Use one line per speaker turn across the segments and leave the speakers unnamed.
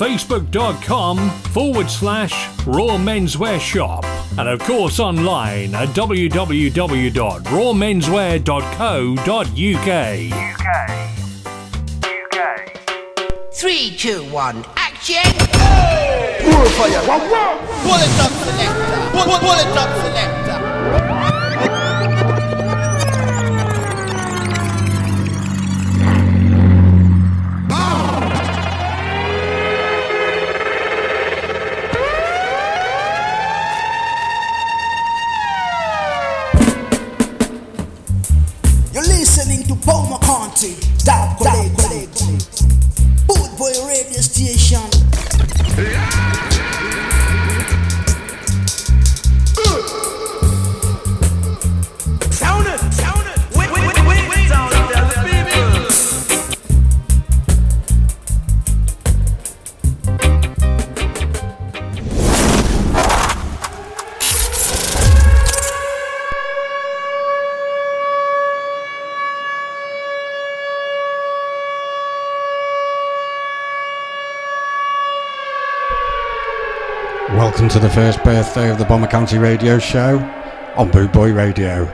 facebook.com forward slash raw menswear shop and of course online at www.rawmenswear.co.uk. UK.
UK. Three, two, one, action!
Hey! Fire!
Bullet up selector! Bullet up selector!
Welcome the first birthday of the Bomber County Radio Show on Boot Boy Radio.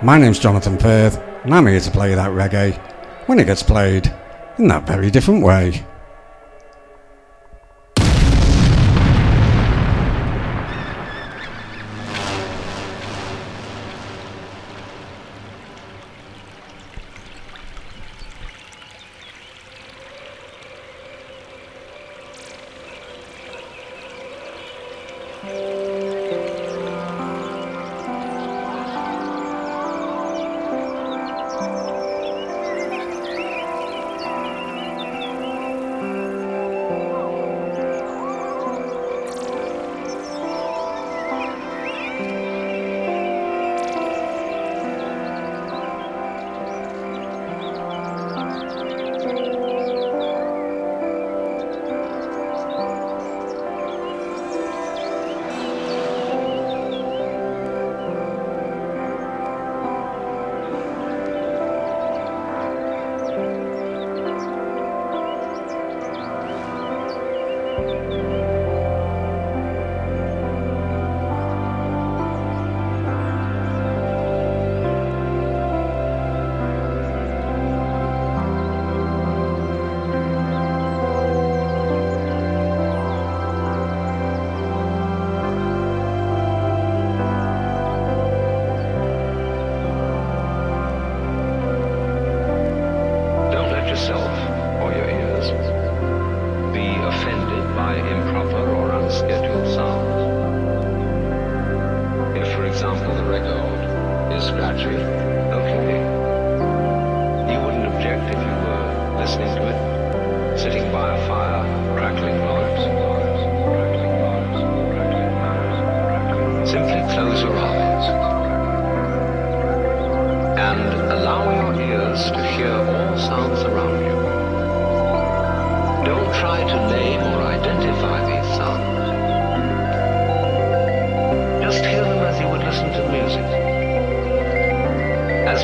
My name's Jonathan Firth, and I'm here to play that reggae when it gets played in that very different way.
Respond you were listening to it, sitting by a fire, crackling logs, crackling logs, crackling logs. Simply close your eyes. And allow your ears to hear all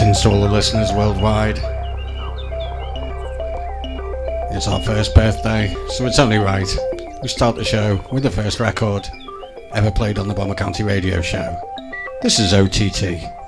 Greetings to all the listeners worldwide. It's our first birthday, so it's only right we start the show with the first record ever played on the Bomber County Radio Show. This is OTT.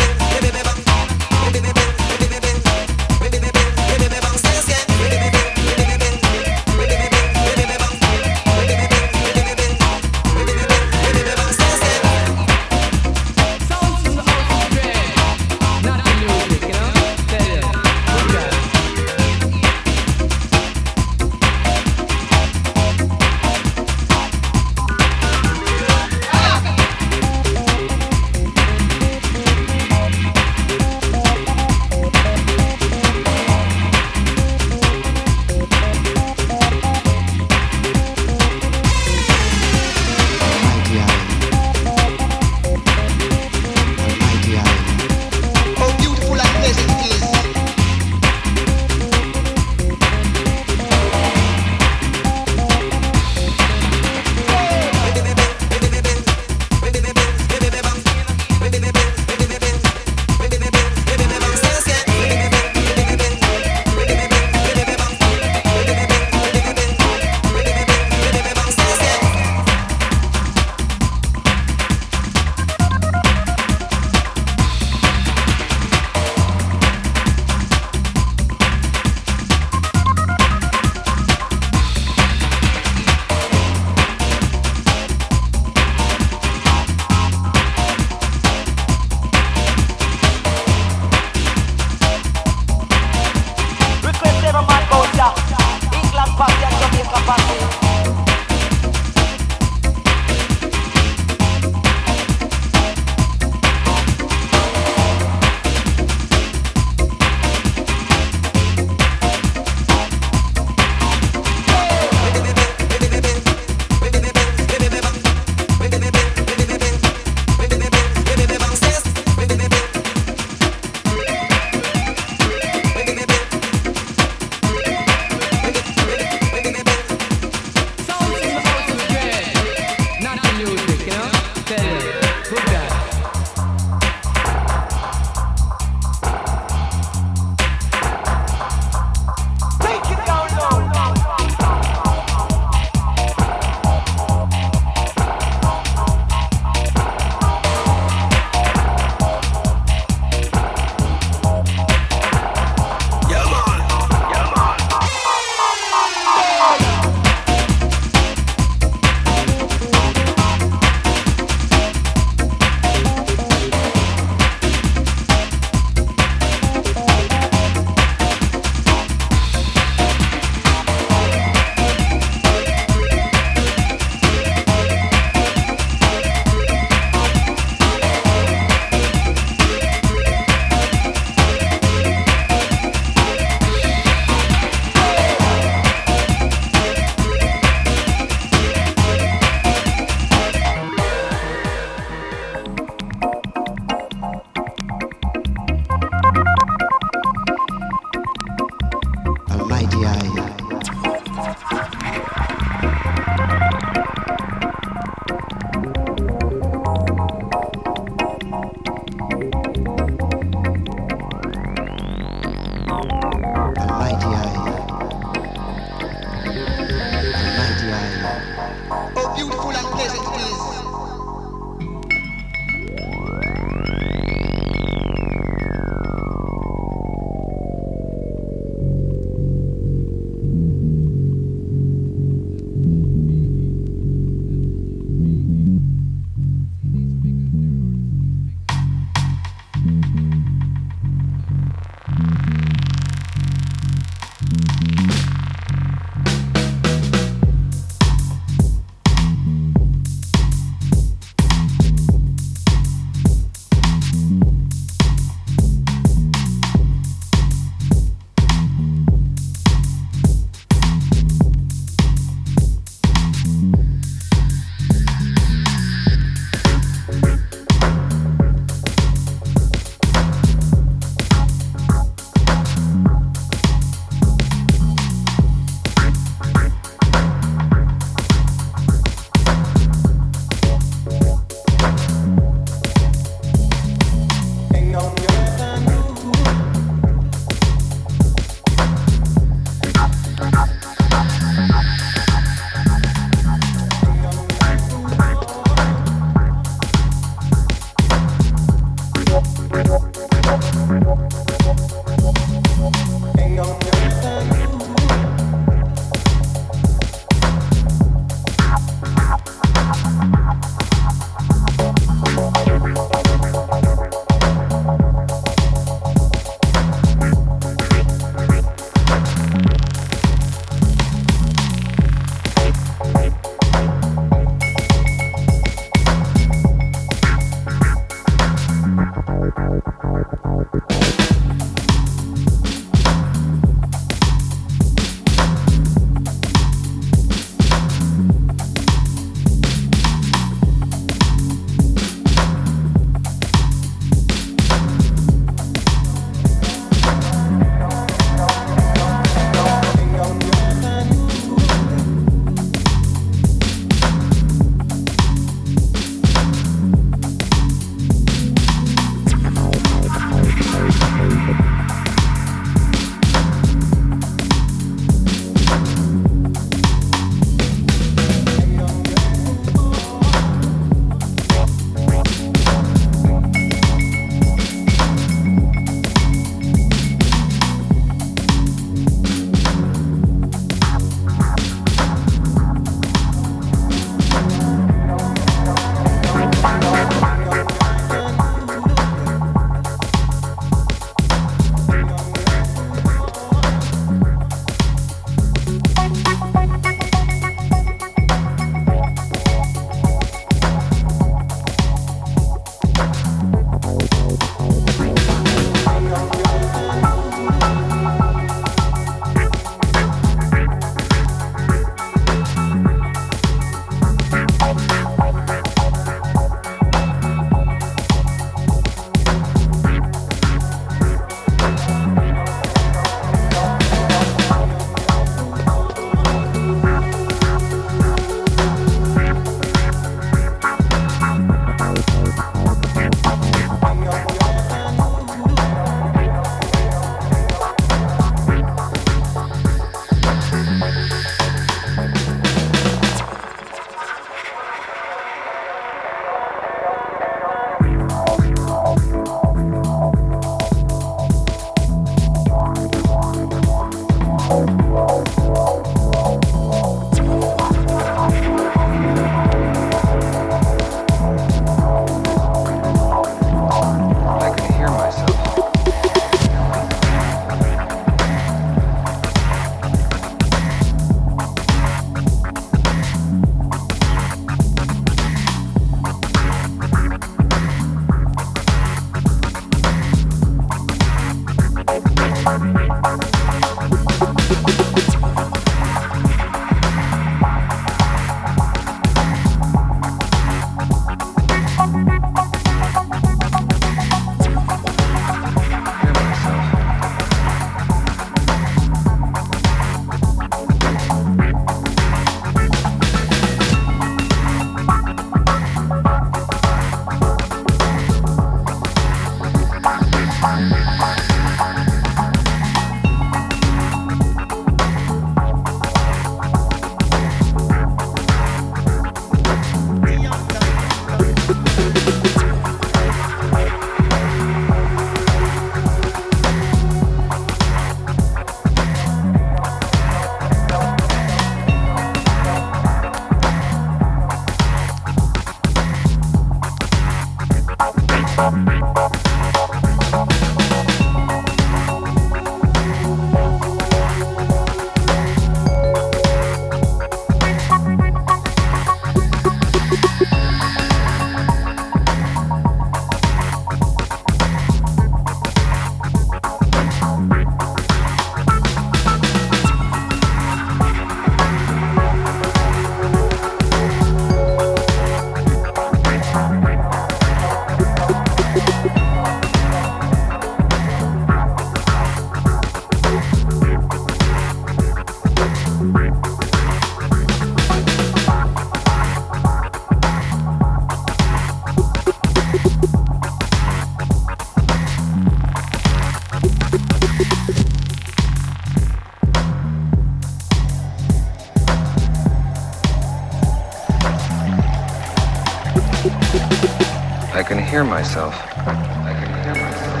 hear myself. I can hear myself.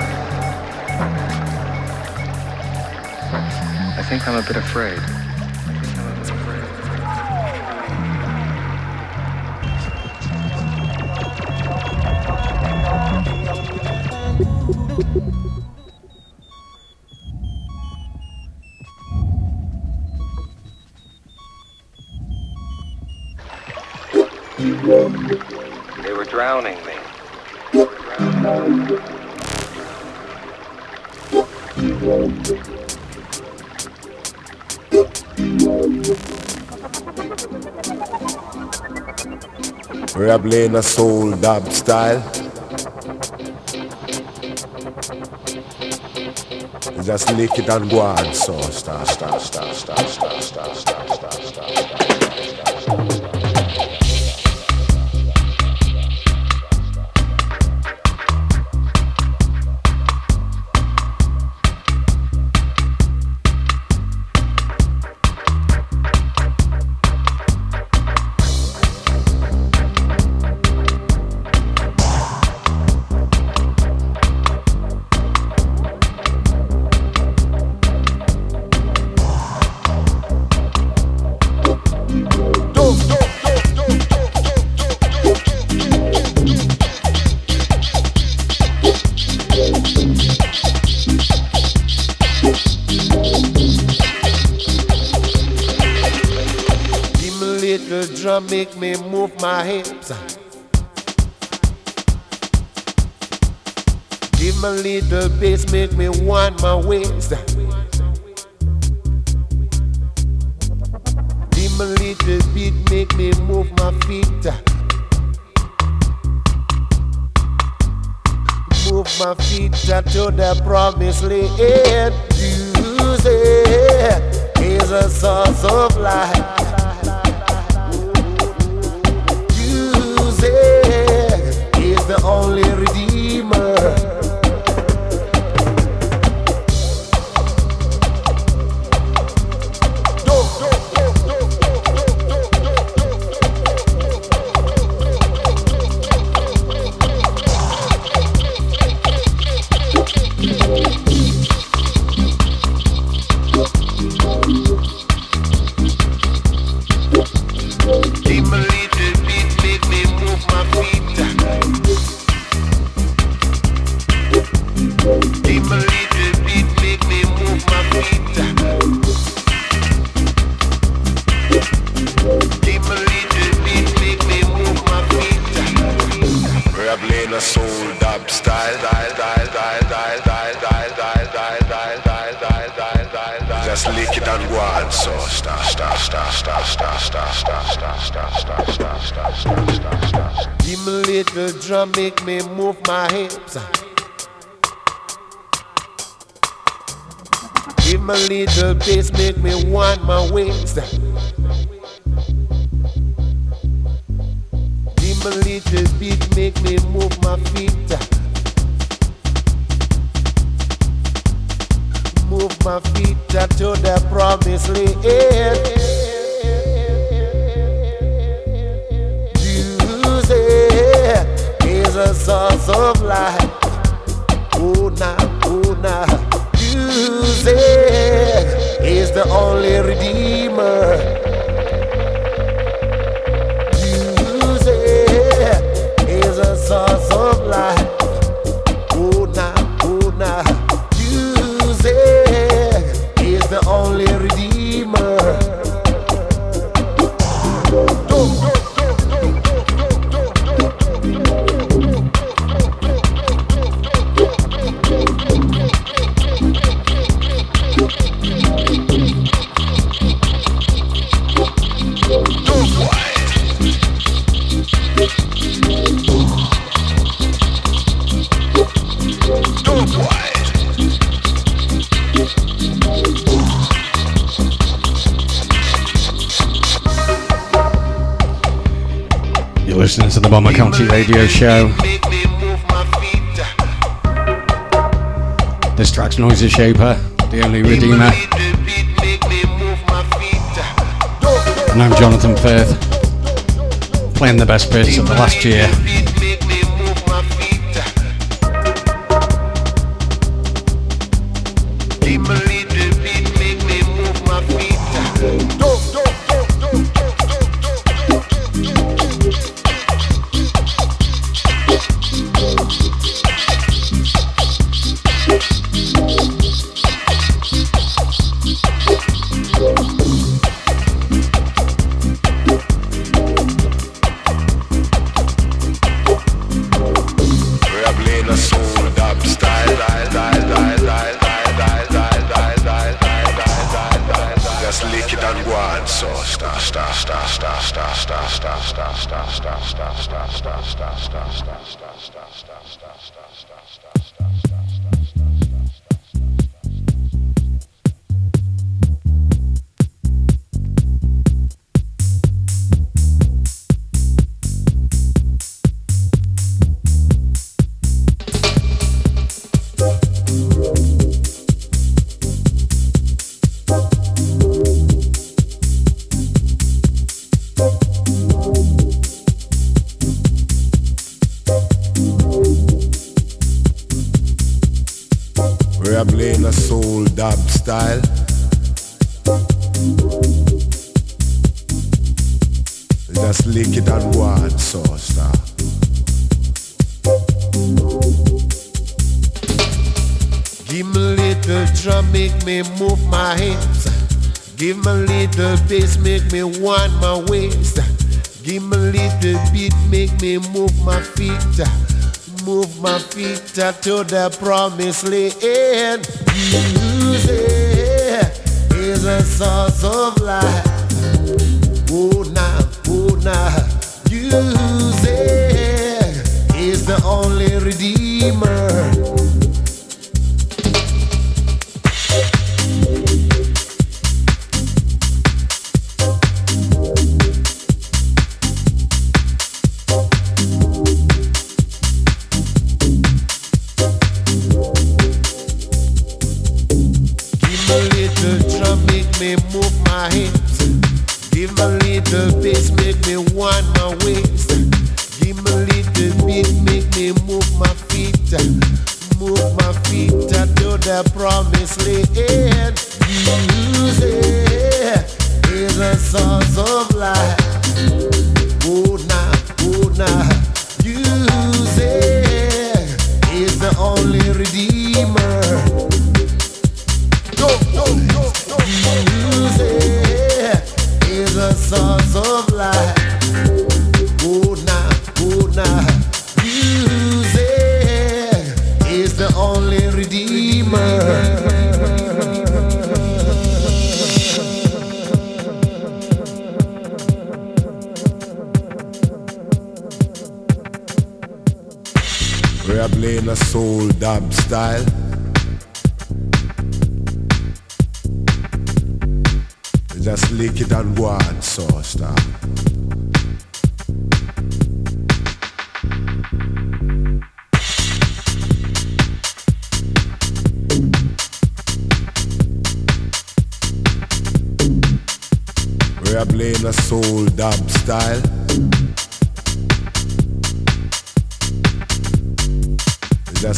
I
think I'm a bit afraid. Soul dub style. Just lick it and go on, so start, make me
move my hips. Give me a little bass, make me want my waist. Give me a little beat, make me move my feet. Move my feet
to the promised land. Music is a source of life. make me move my hips. Give me a little bass, make me want my waist. Radio Show. This track's Noiseshaper, the only Redeemer. And I'm Jonathan Firth, playing the best bits of the last year. To the promised land. Music is a source of life. Oh, now, oh, now. Music is the only redeemer.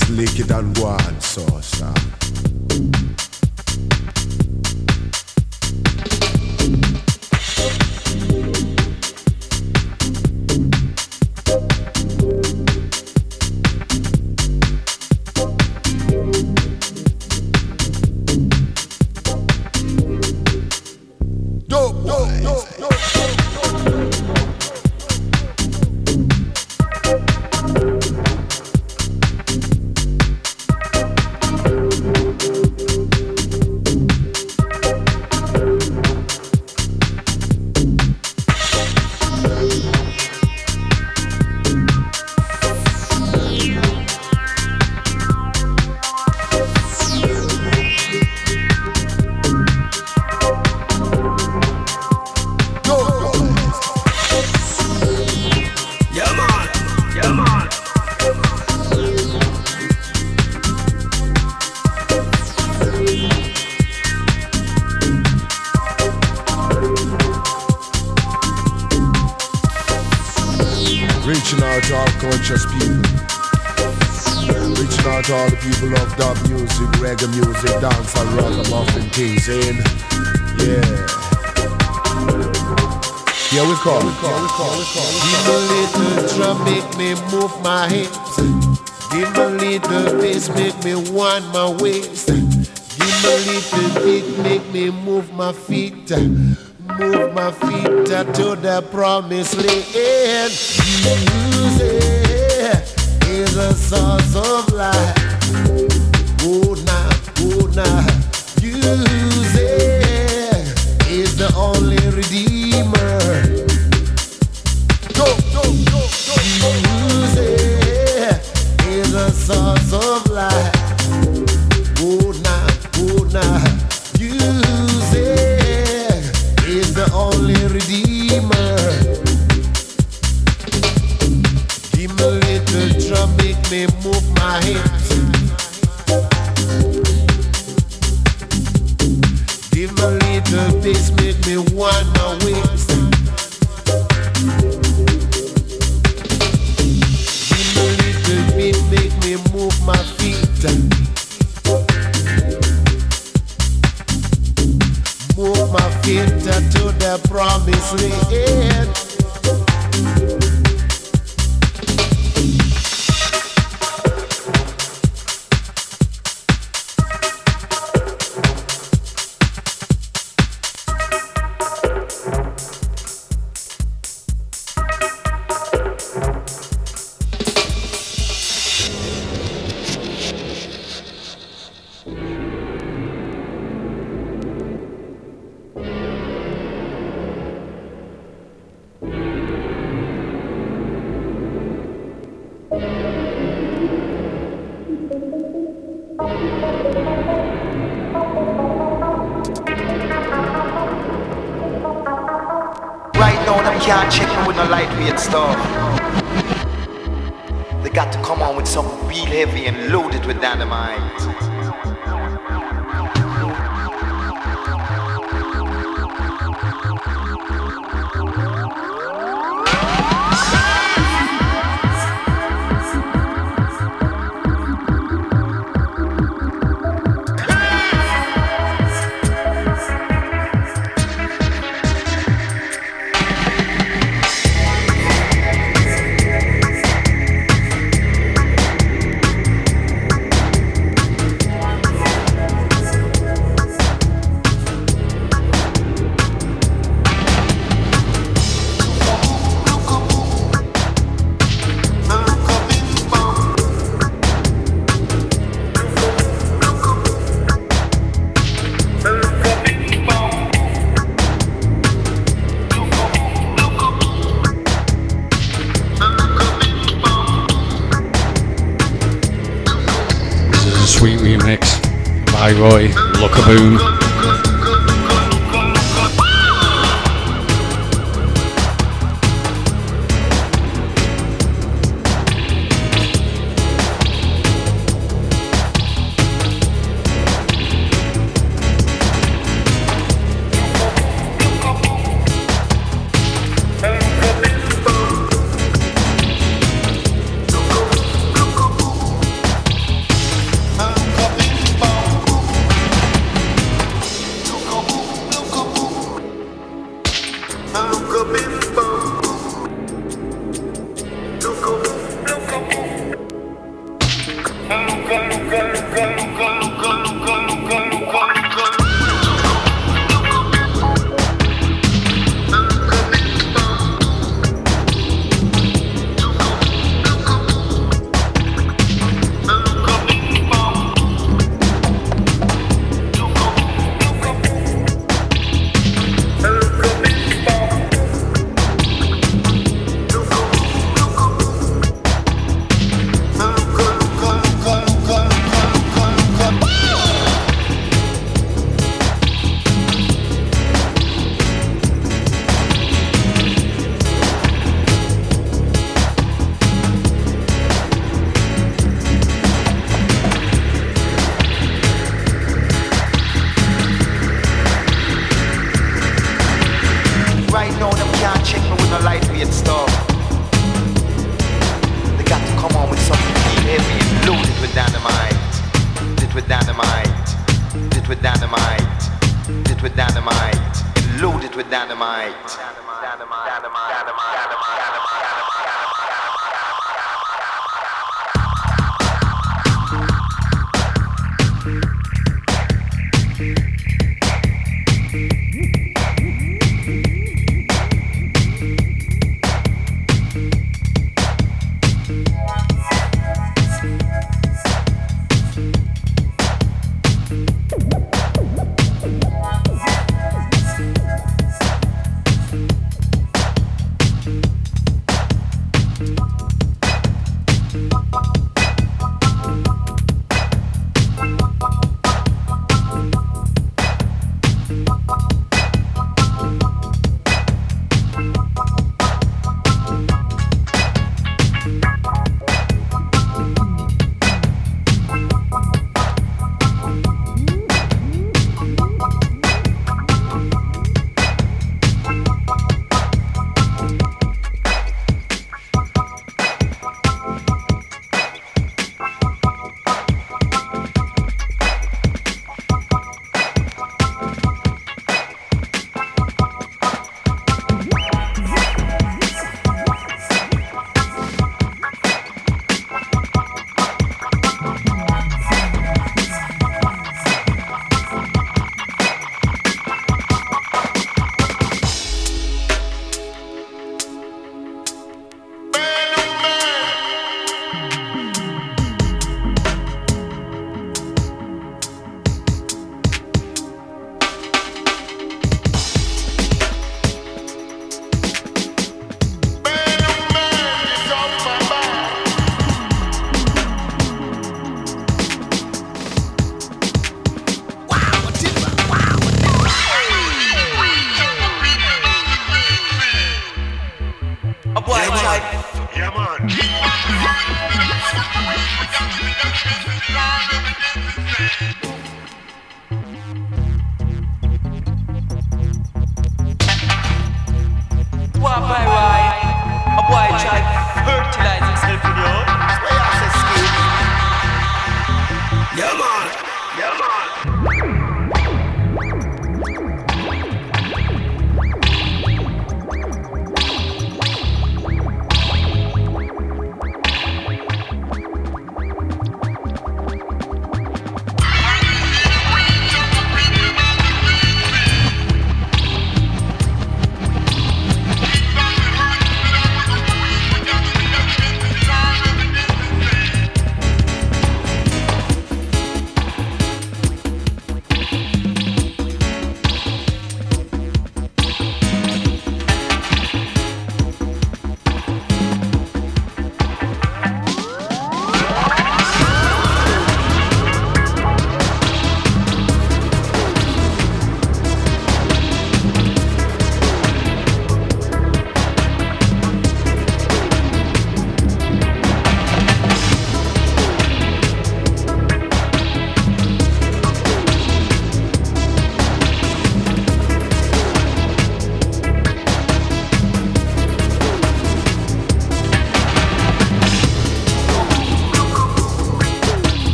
Just lick it and go on, so. me move my hips. Give me a little bass, make me wind my waist. Give me a little beat, make me move my feet. Move my feet to the promised land.
Roy, Lockaboom.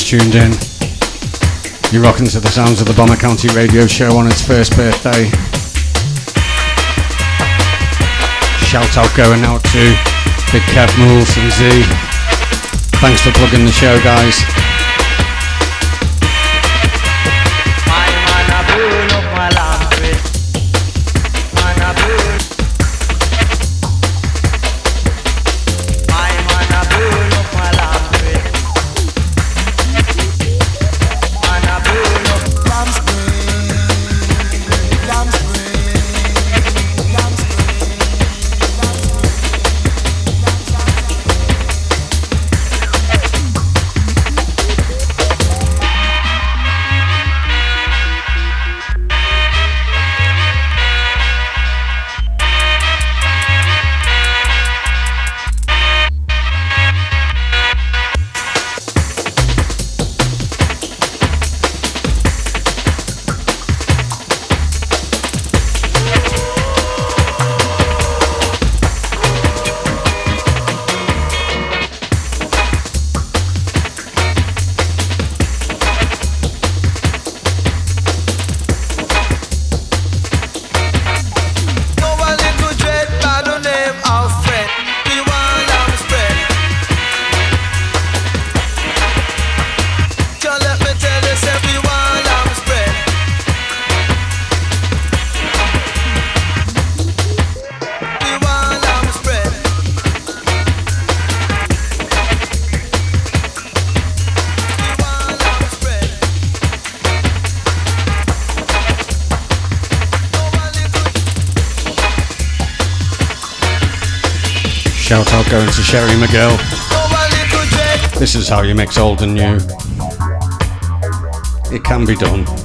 Tuned in. You're rocking to the sounds of the Bomber County radio show on its first birthday. Shout out going out to Big Kev Mools and Z. Thanks for plugging the show, guys. Going to Sherry McGill. This is how you mix old and new. It can be done.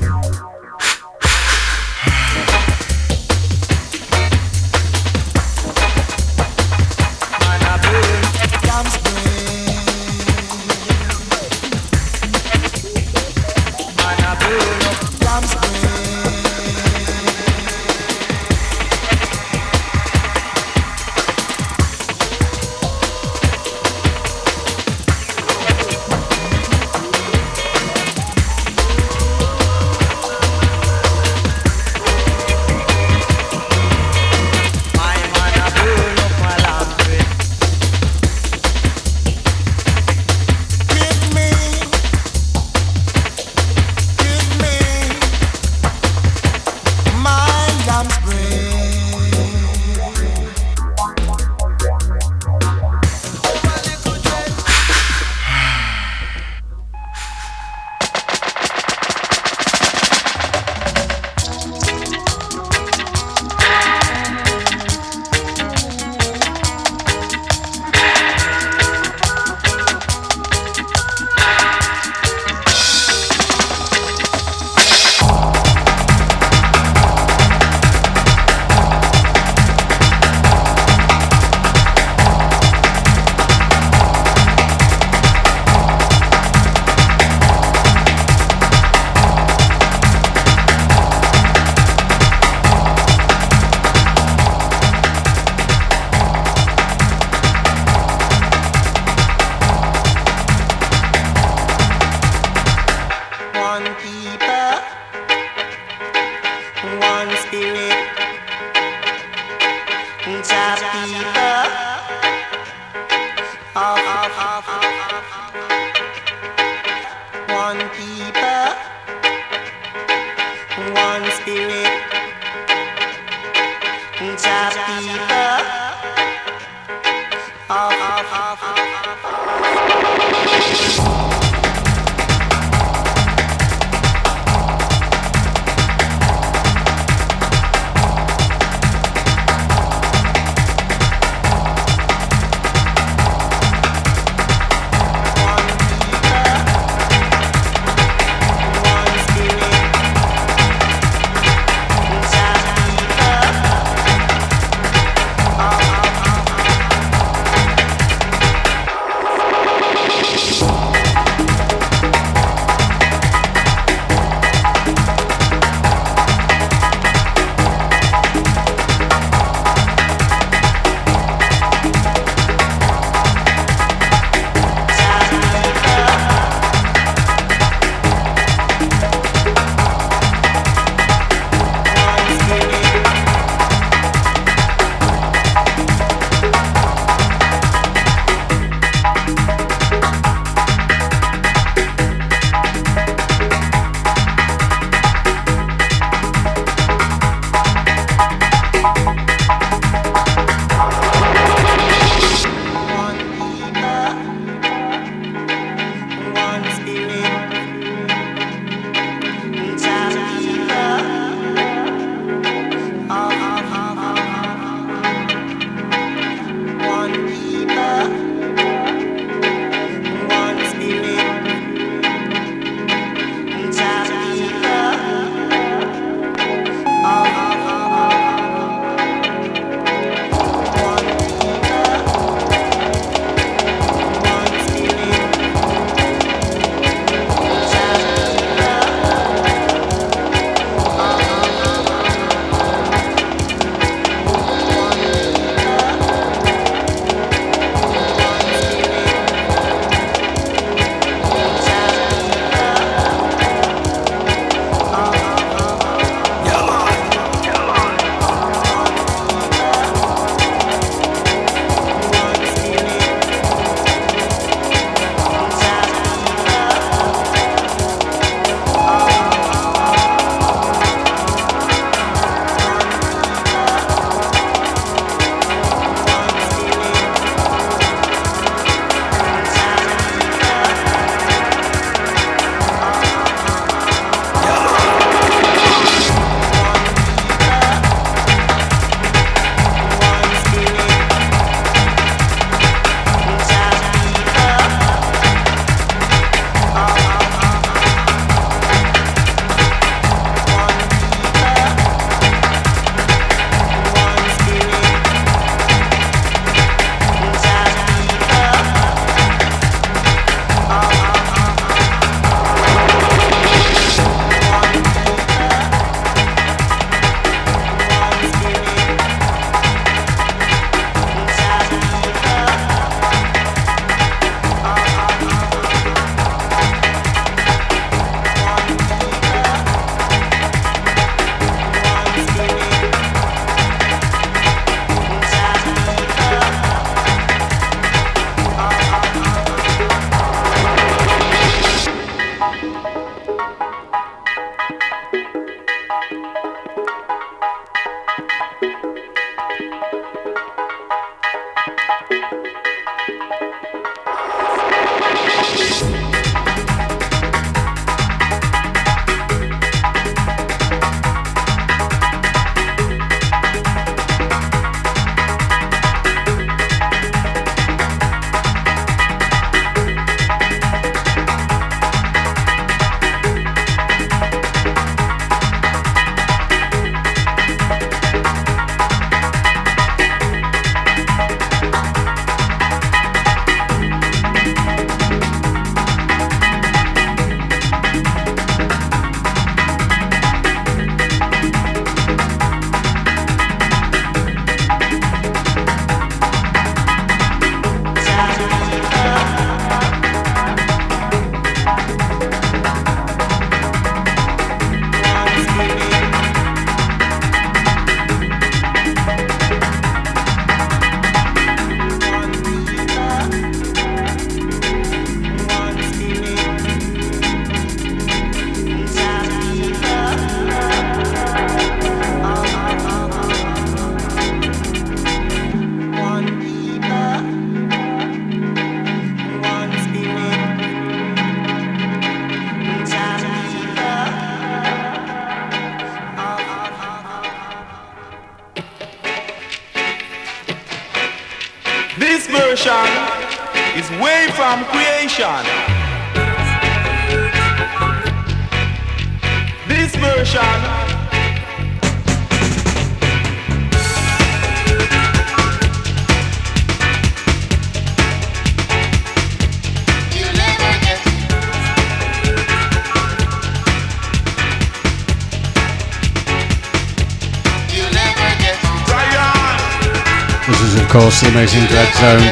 The amazing Dreadzone,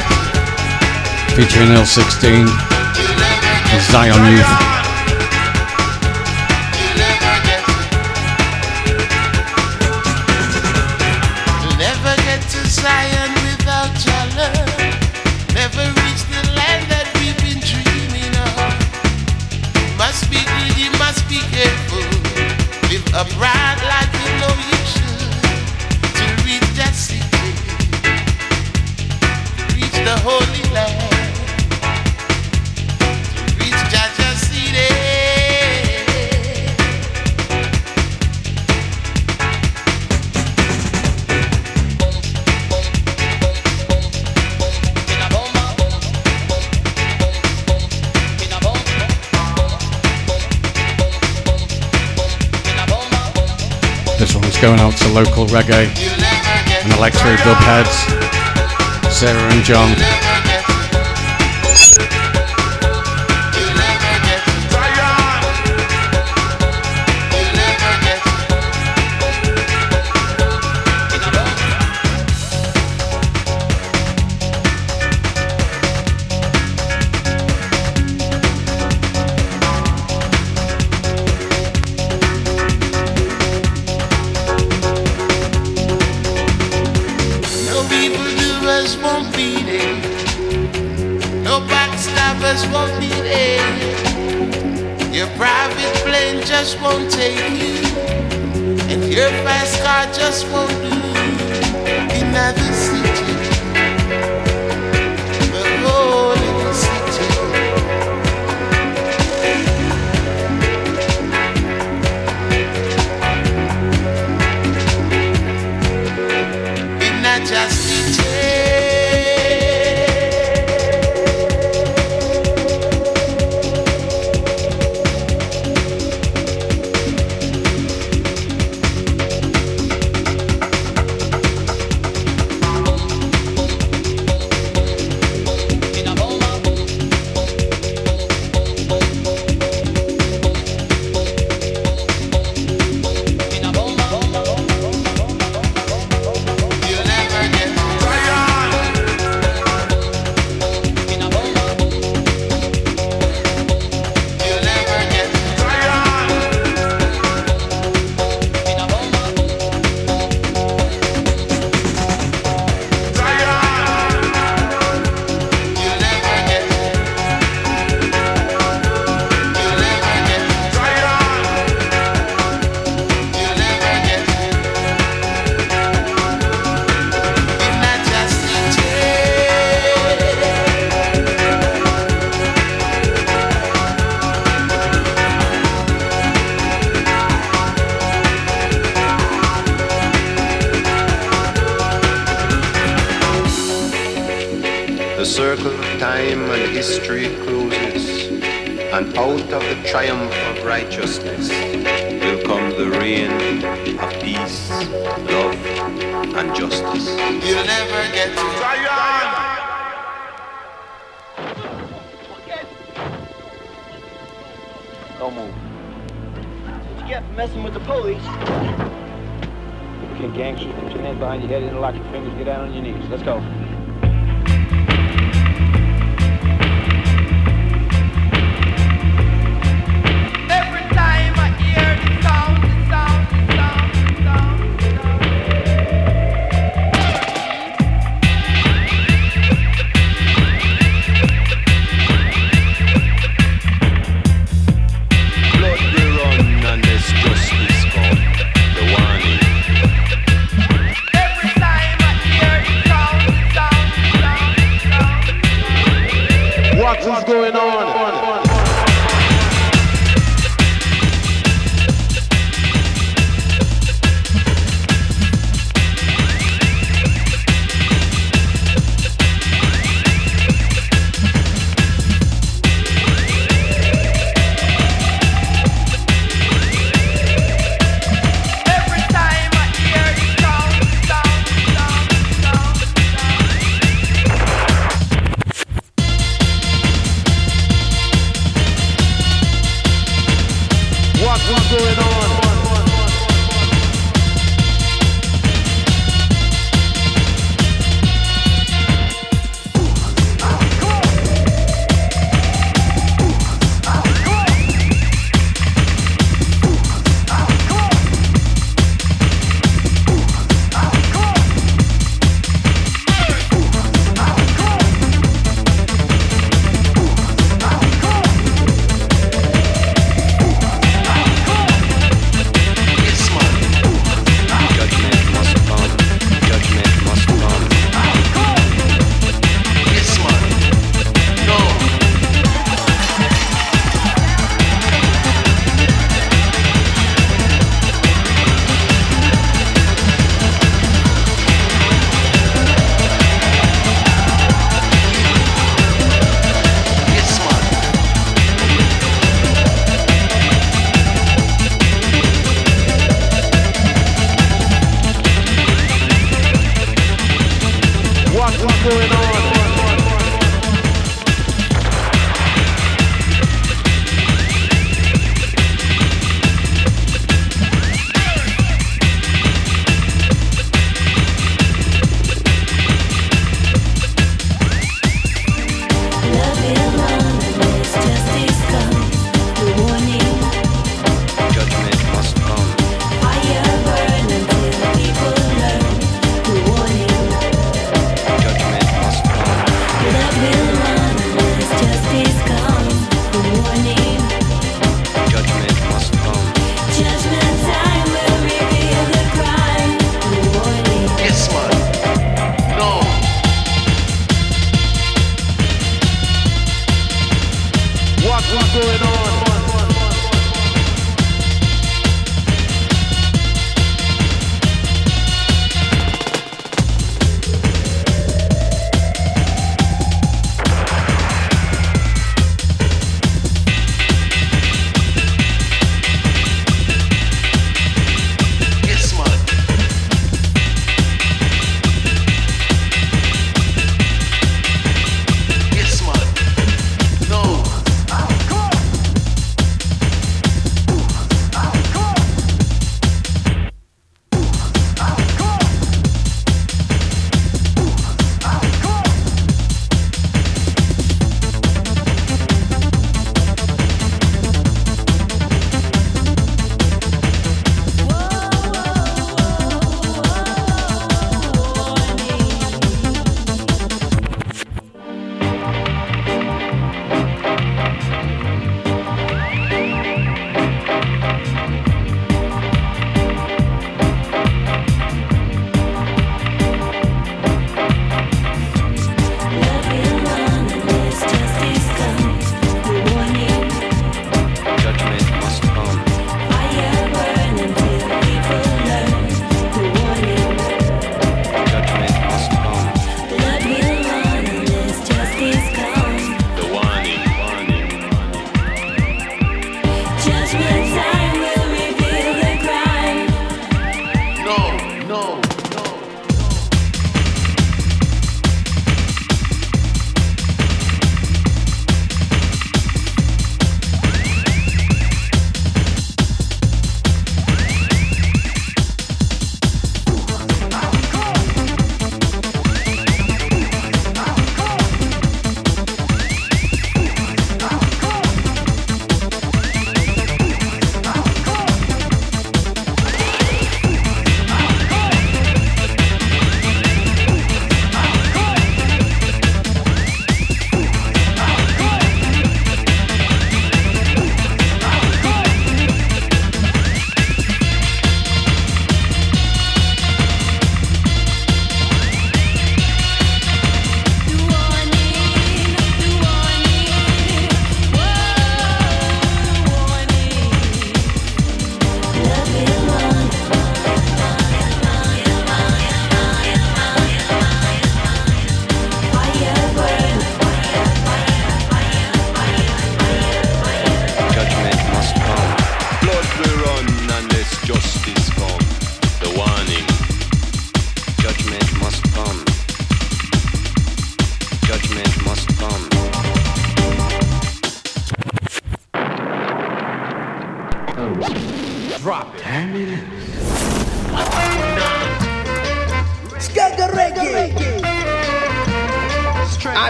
featuring Earl 16 and Zion Youth. Local reggae and electro dub heads, Sarah and John.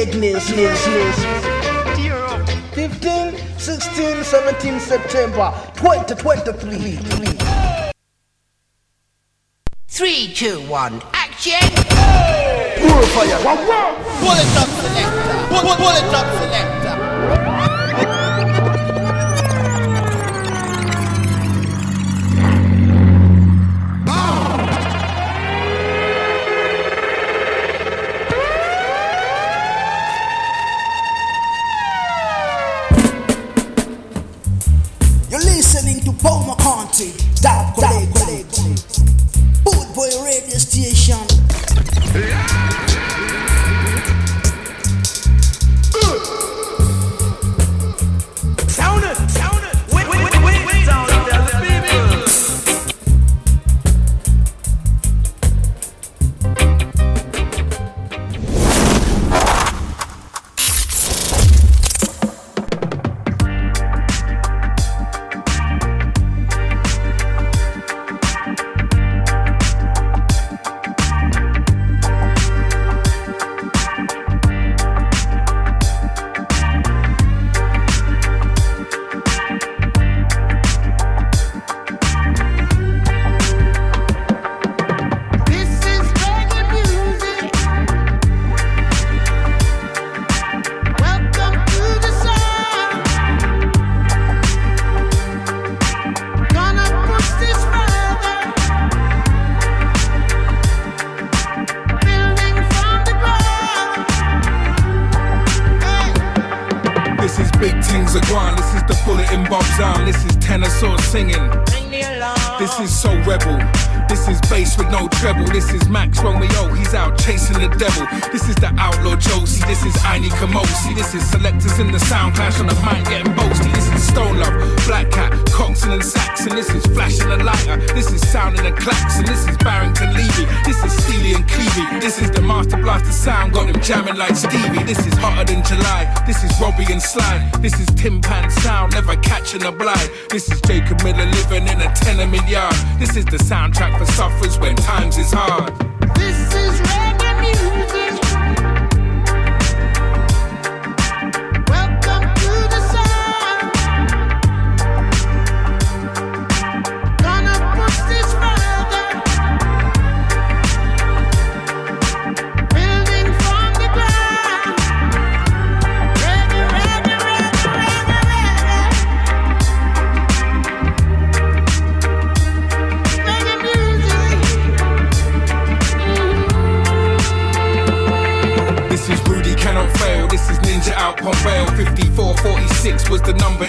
Castle Skegness. 15, 16, 17 September 2023.
3, 2, 1, action!
Purifier.
Bullet drop selector! Bullet, bullet drop selector!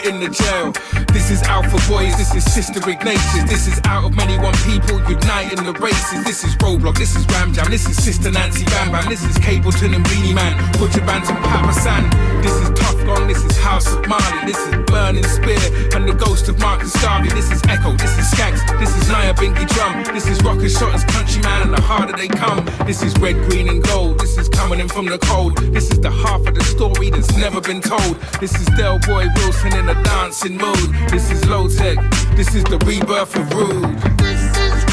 In the jail. This is Alpha Boys. This is Sister Ignatius. This is out of many one people uniting the races. This is Roblox. This is Ram Jam. This is Sister Nancy Bam Bam. This is Capleton and Beenie Man. Buju Banton Papa San. This is Tuff Gong. This is House of Marley. This is Burning Spear and the Ghost of Marcus Garvey. This is Echo. This is Skags. This is Nyabinghi Drum. This is Rocker Shottas Countryman and the harder they come. This is Red, Green and Gold. This is coming in from the cold. This is the half of the story that's never been told. This is Delroy Wilson in a dancing mood. This is Low Tech. This is the rebirth of Rude.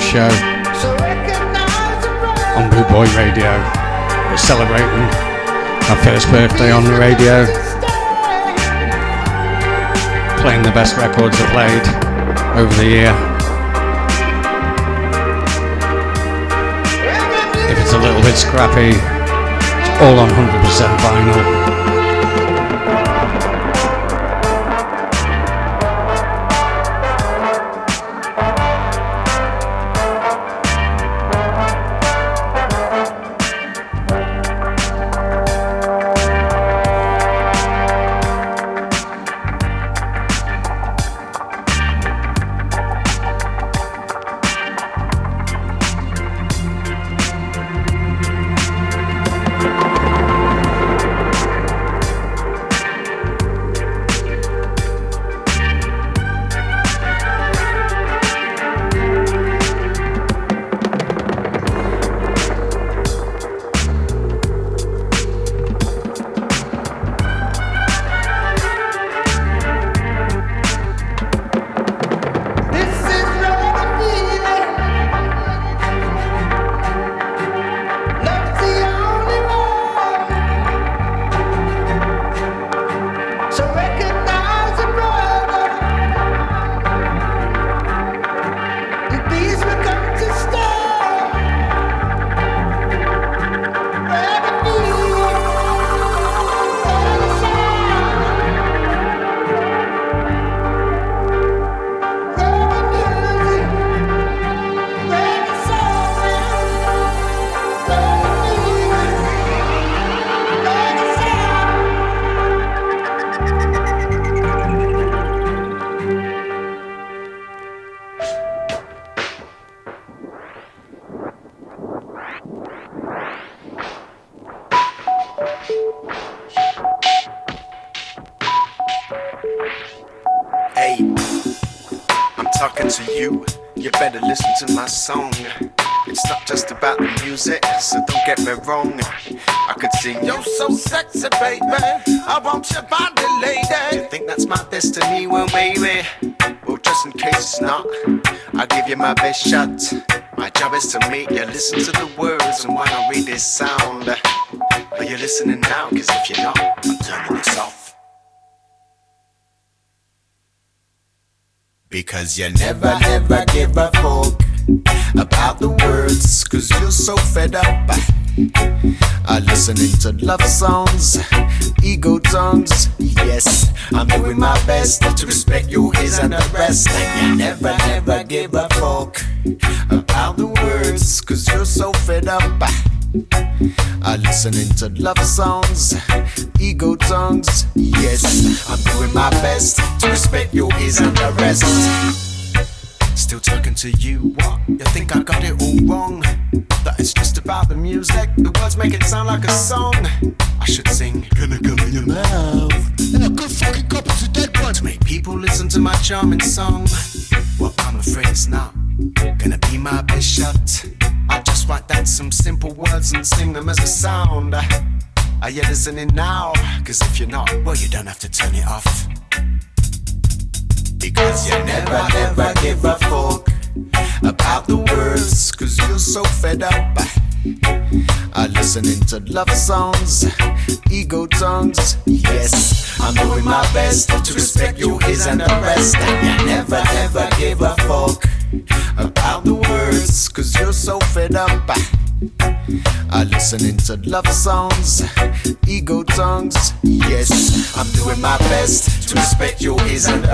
Show on Boot Boy Radio. We're celebrating our first birthday on the radio, playing the best records I played over the year.
To
make you listen to the words and when I read this sound. Are you listening now? Cause if you're not, I'm turning this off. Because you never ever give a fuck about the words, cause you're so fed up. Uh, listening to love songs, ego tongues. Yes, I'm doing my best to respect ears and the rest. You never ever give a fuck up. Uh, listening to love songs, ego tongues. Yes, I'm doing my best to respect your ears and the rest. Still talking to you, what? You think I got it all wrong? That it's just about the music, the words make it sound like a song. I should sing, gonna come in your mouth. And a good fucking copy to dead one. To make people listen to my charming song. Well, I'm afraid it's not gonna be my best shot. Just write down some simple words and sing them as a sound. Are you listening now? Cause if you're not, well, you don't have to turn it off. Because you never, never give a fuck about the words, cause you're so fed up. Uh, listening to love songs, ego tongues. Yes, I'm doing my best to respect your ears and the rest. And you never, never give a fuck about the words, cause you're so fed up. Uh, listening to love songs, ego tongues. Yes, I'm doing my best to respect your ears and the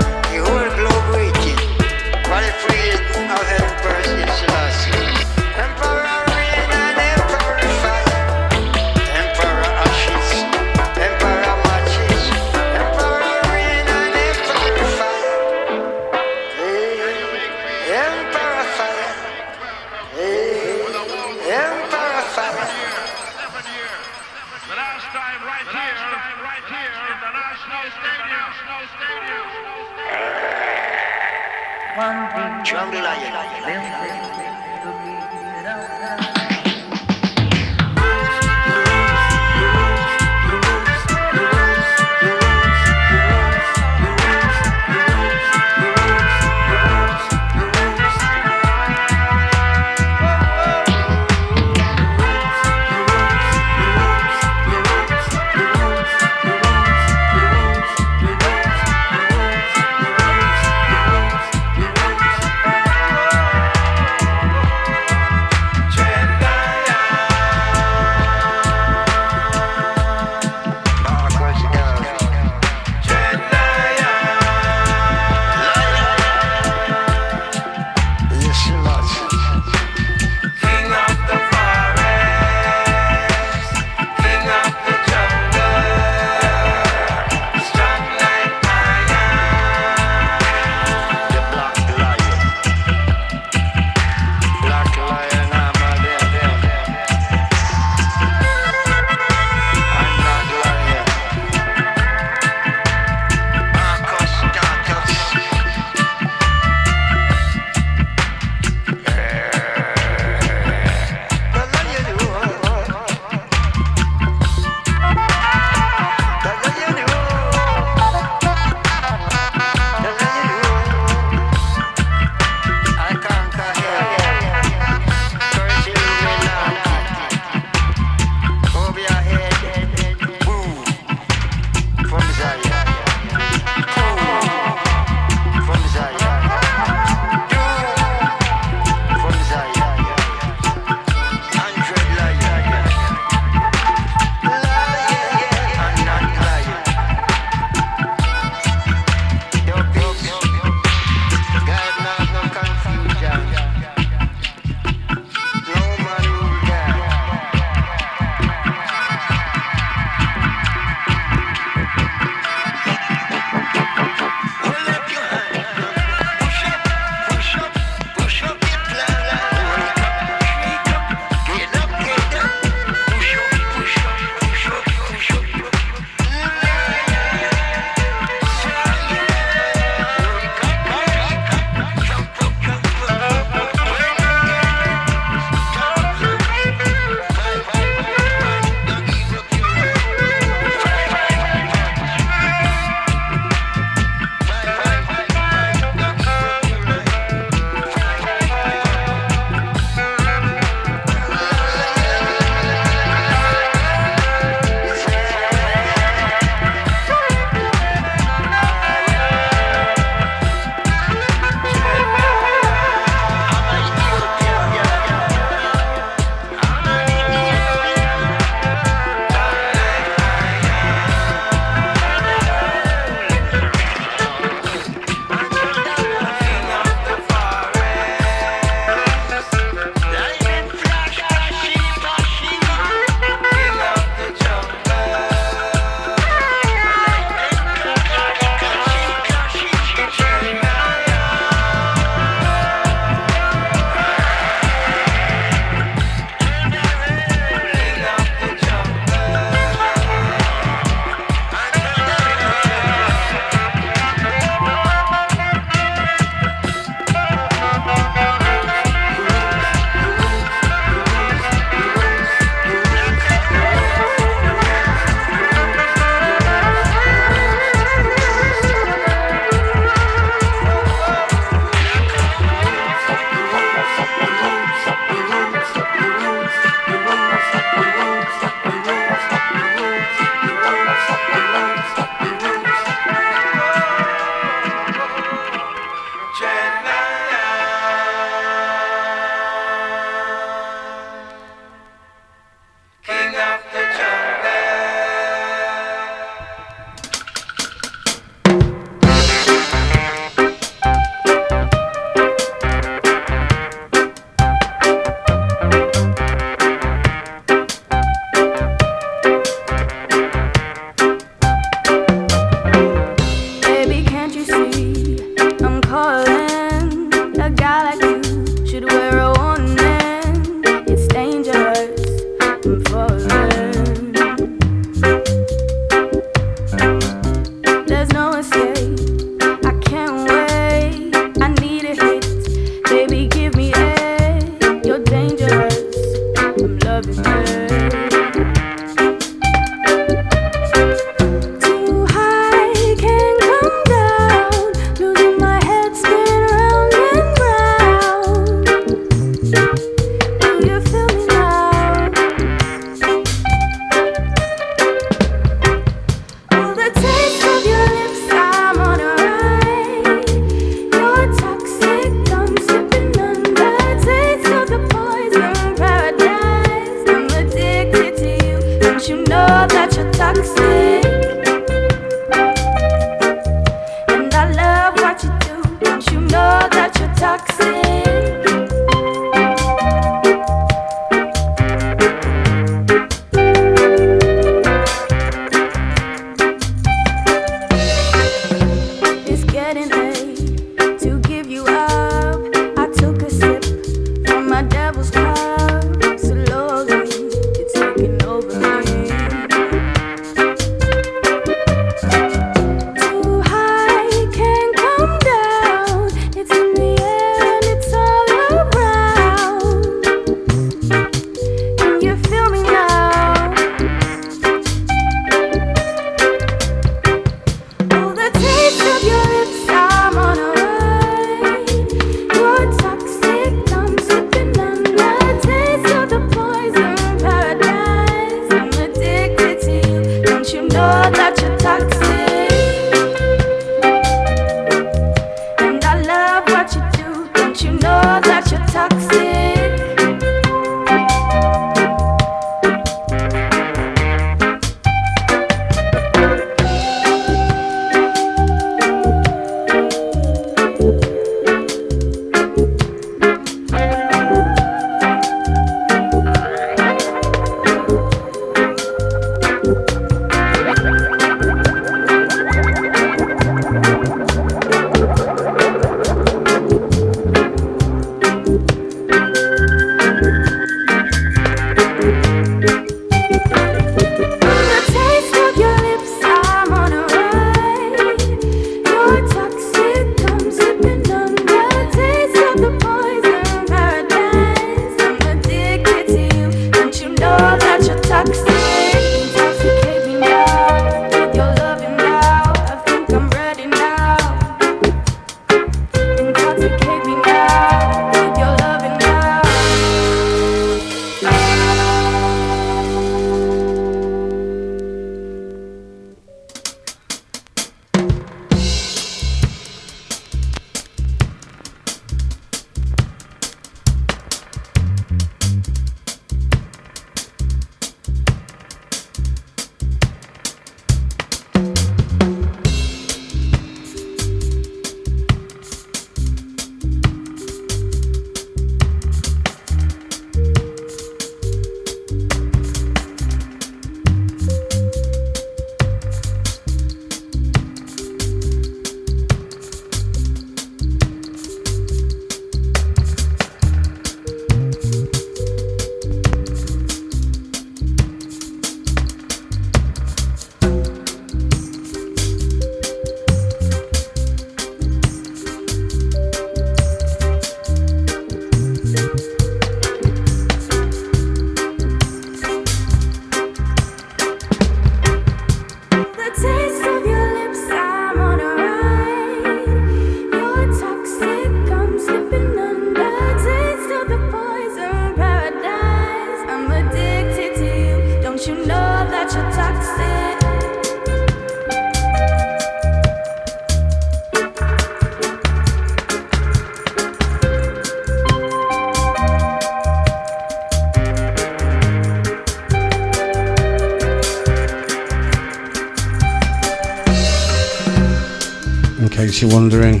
case you're wondering.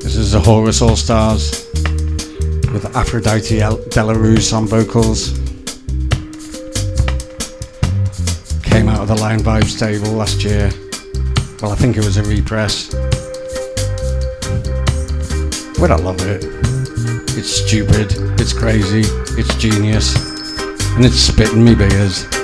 This is the Horus All Stars with Aphrodite Delarue on vocals. Came out of the Lion Vibes table last year. Well, I think it was a repress. But I love it. It's stupid, it's crazy, it's genius, and it's spitting me beers.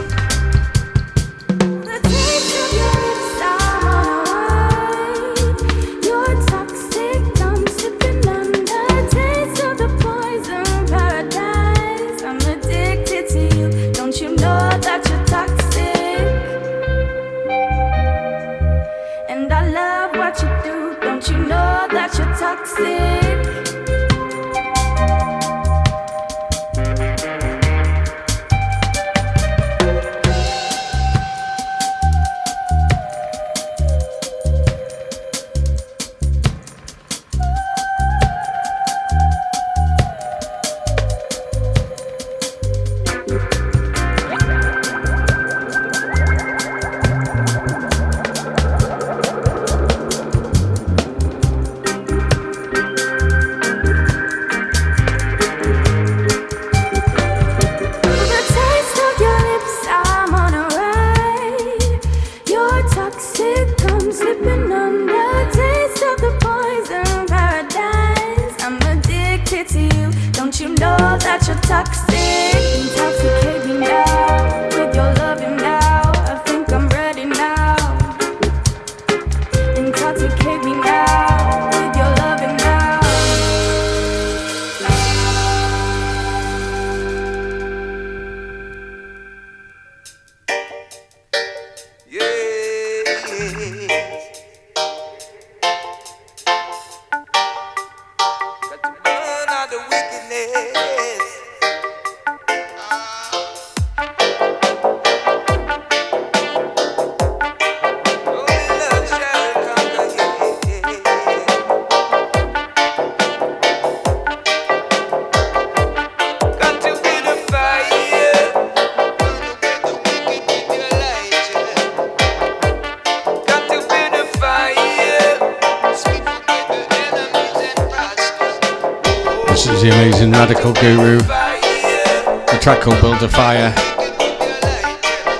Fields of Fire.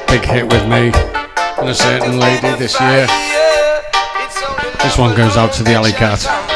Big hit with me and a certain lady this year. This one goes out to the Alley Cat.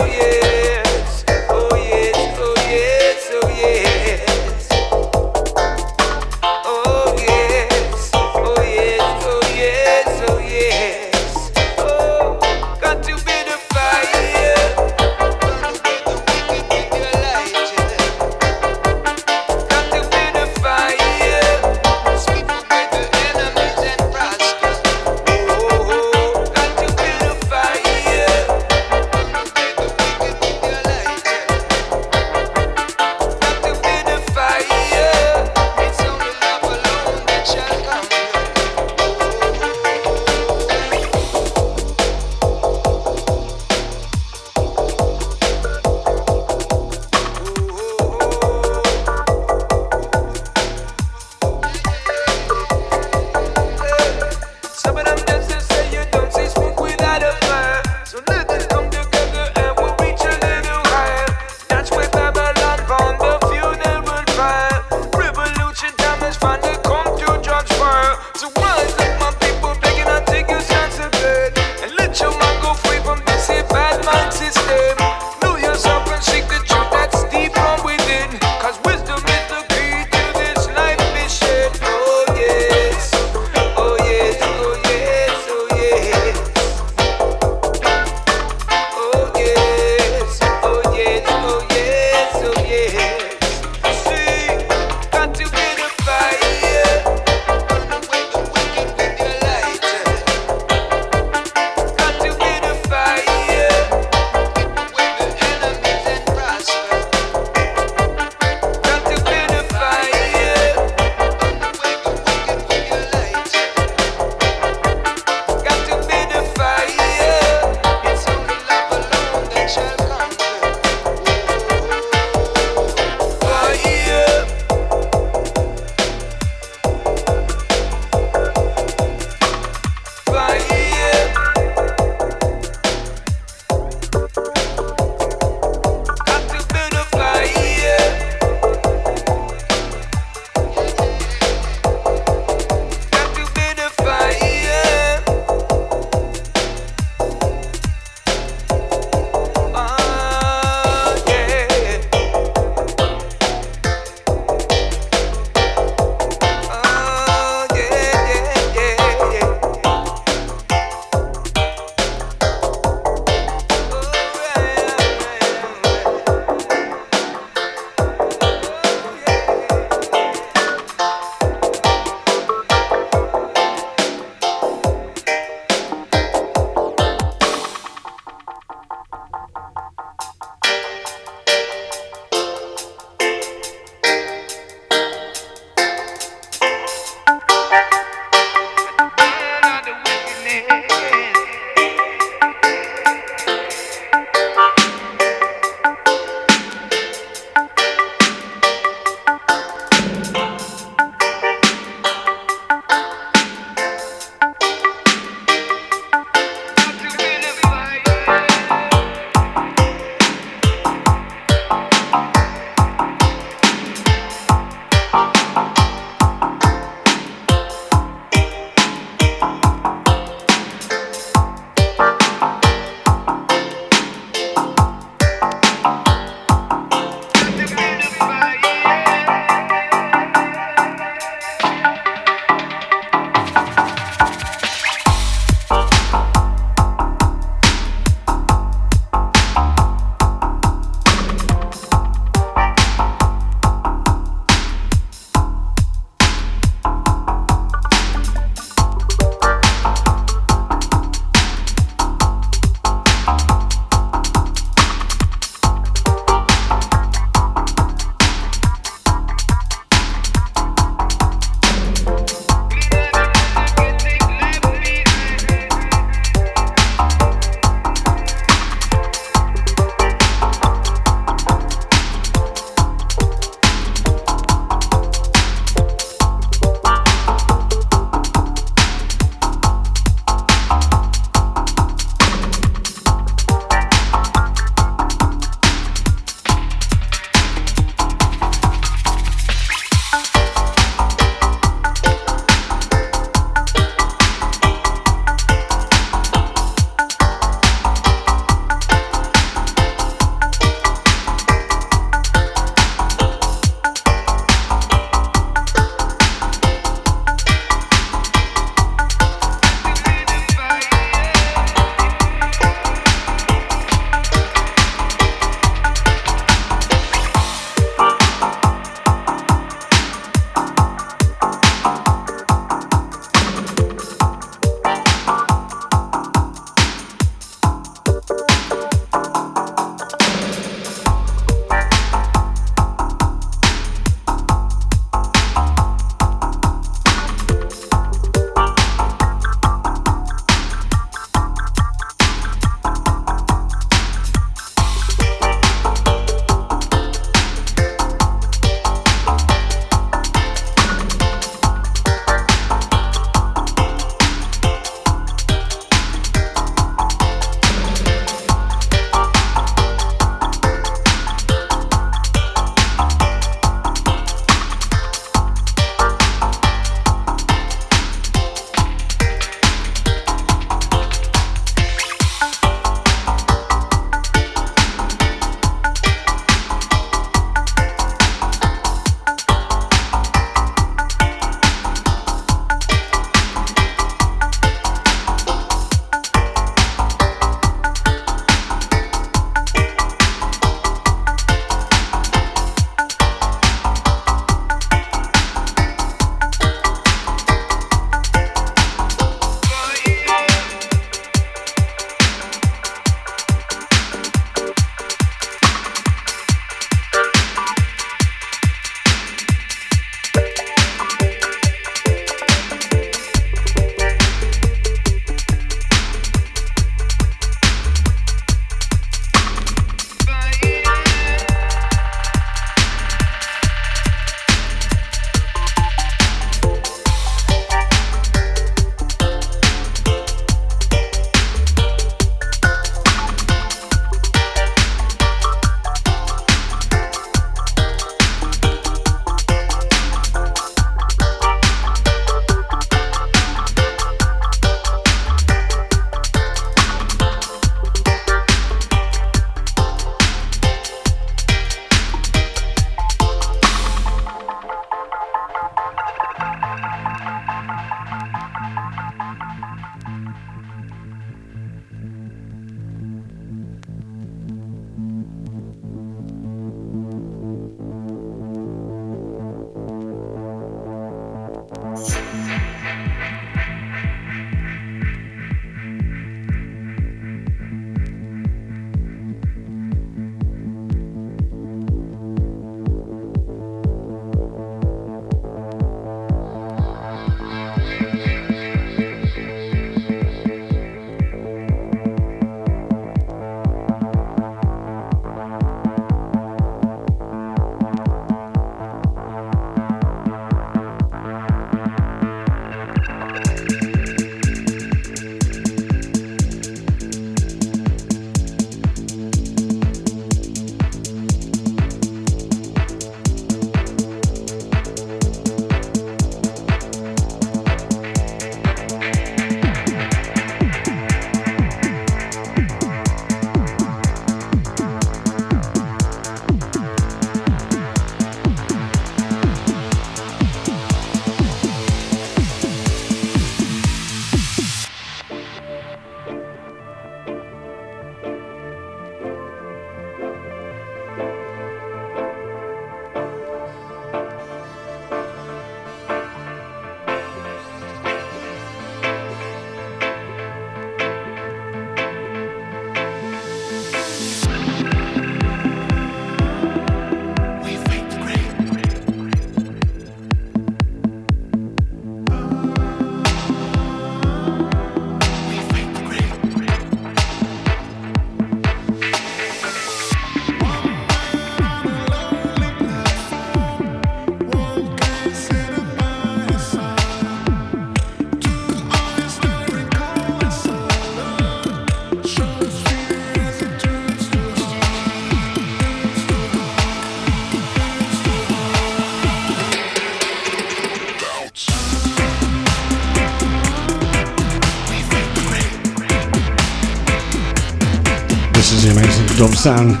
Sound.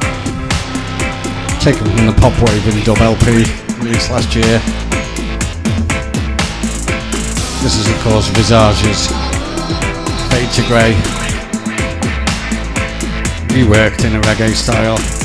Taken from the Pop Wave and Dub LP released last year. This is, of course, Visage's Fade to Grey. Reworked in a reggae style.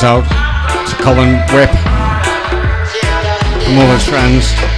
Goes out to Colin Whip from all his friends.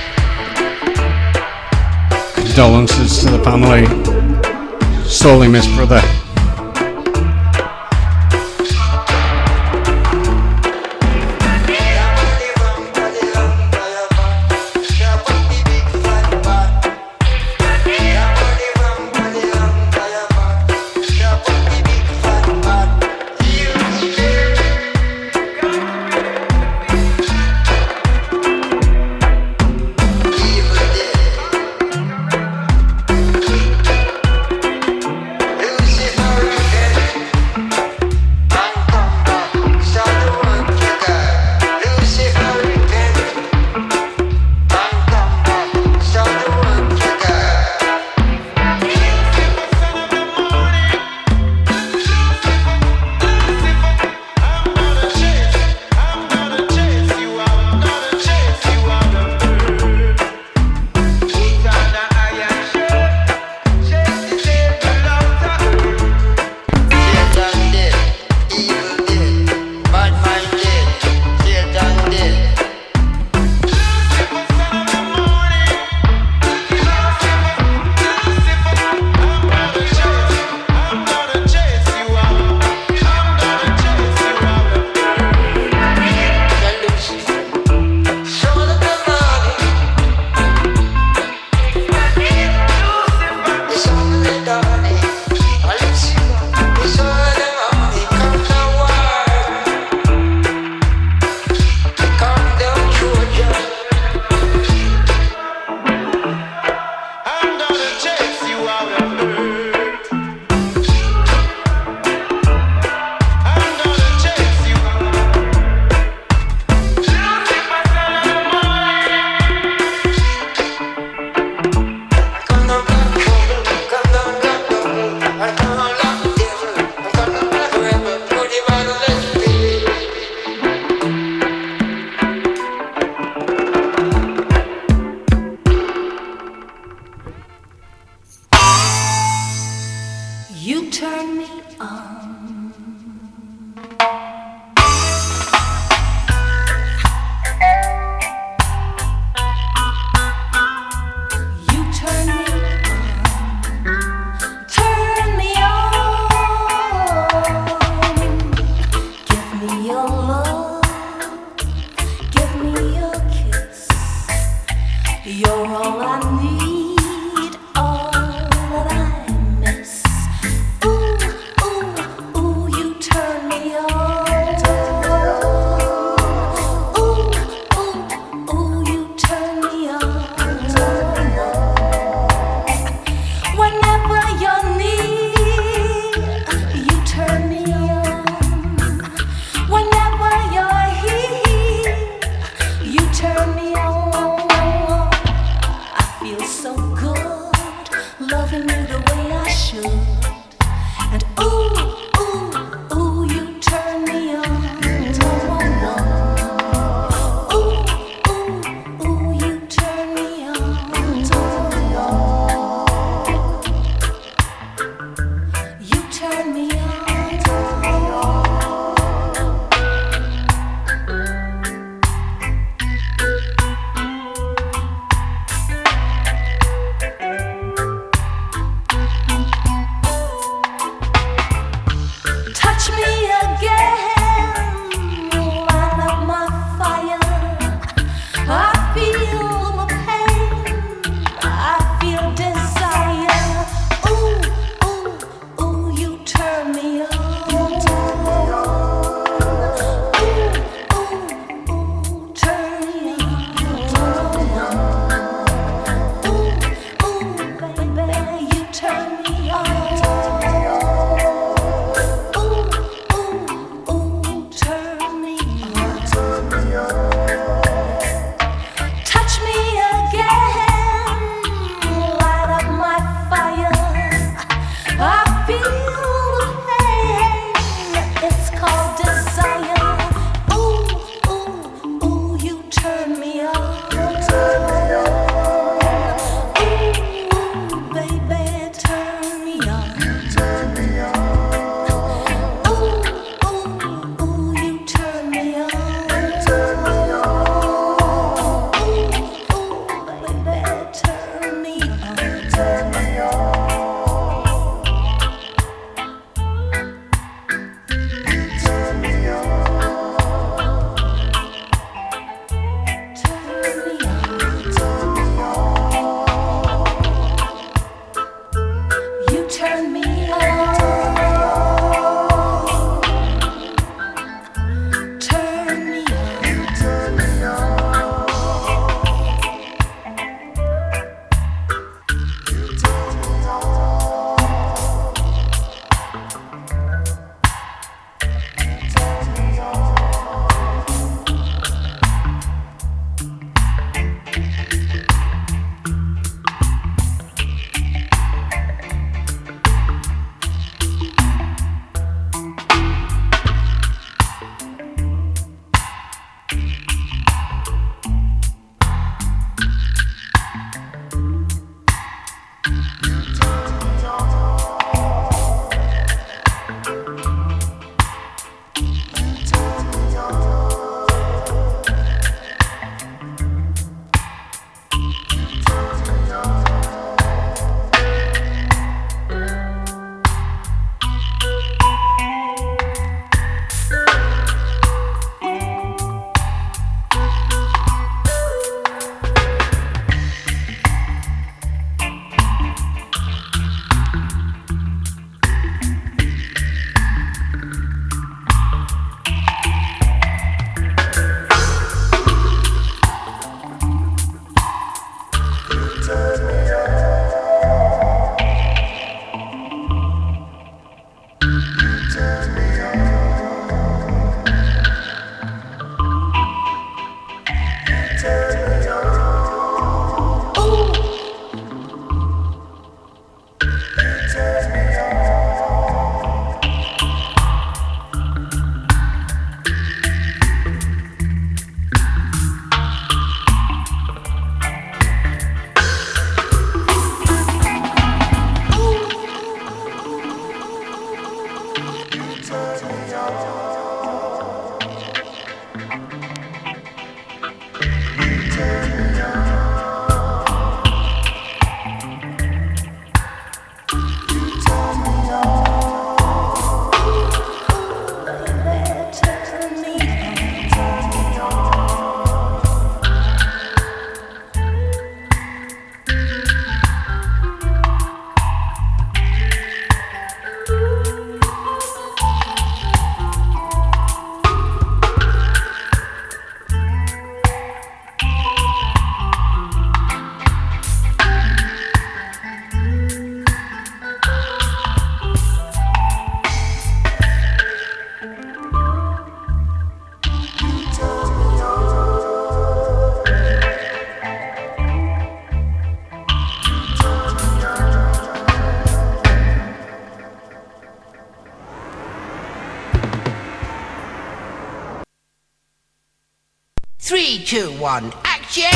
Two, one, action!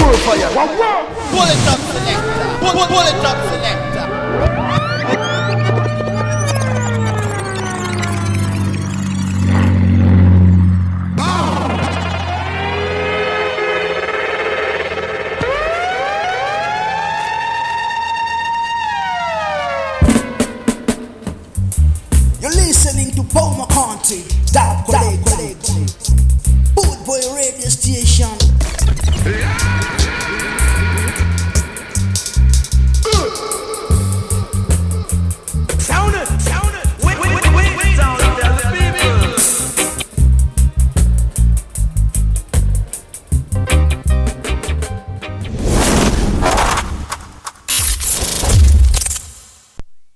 More fire! Pull it up, selector! It up, selector!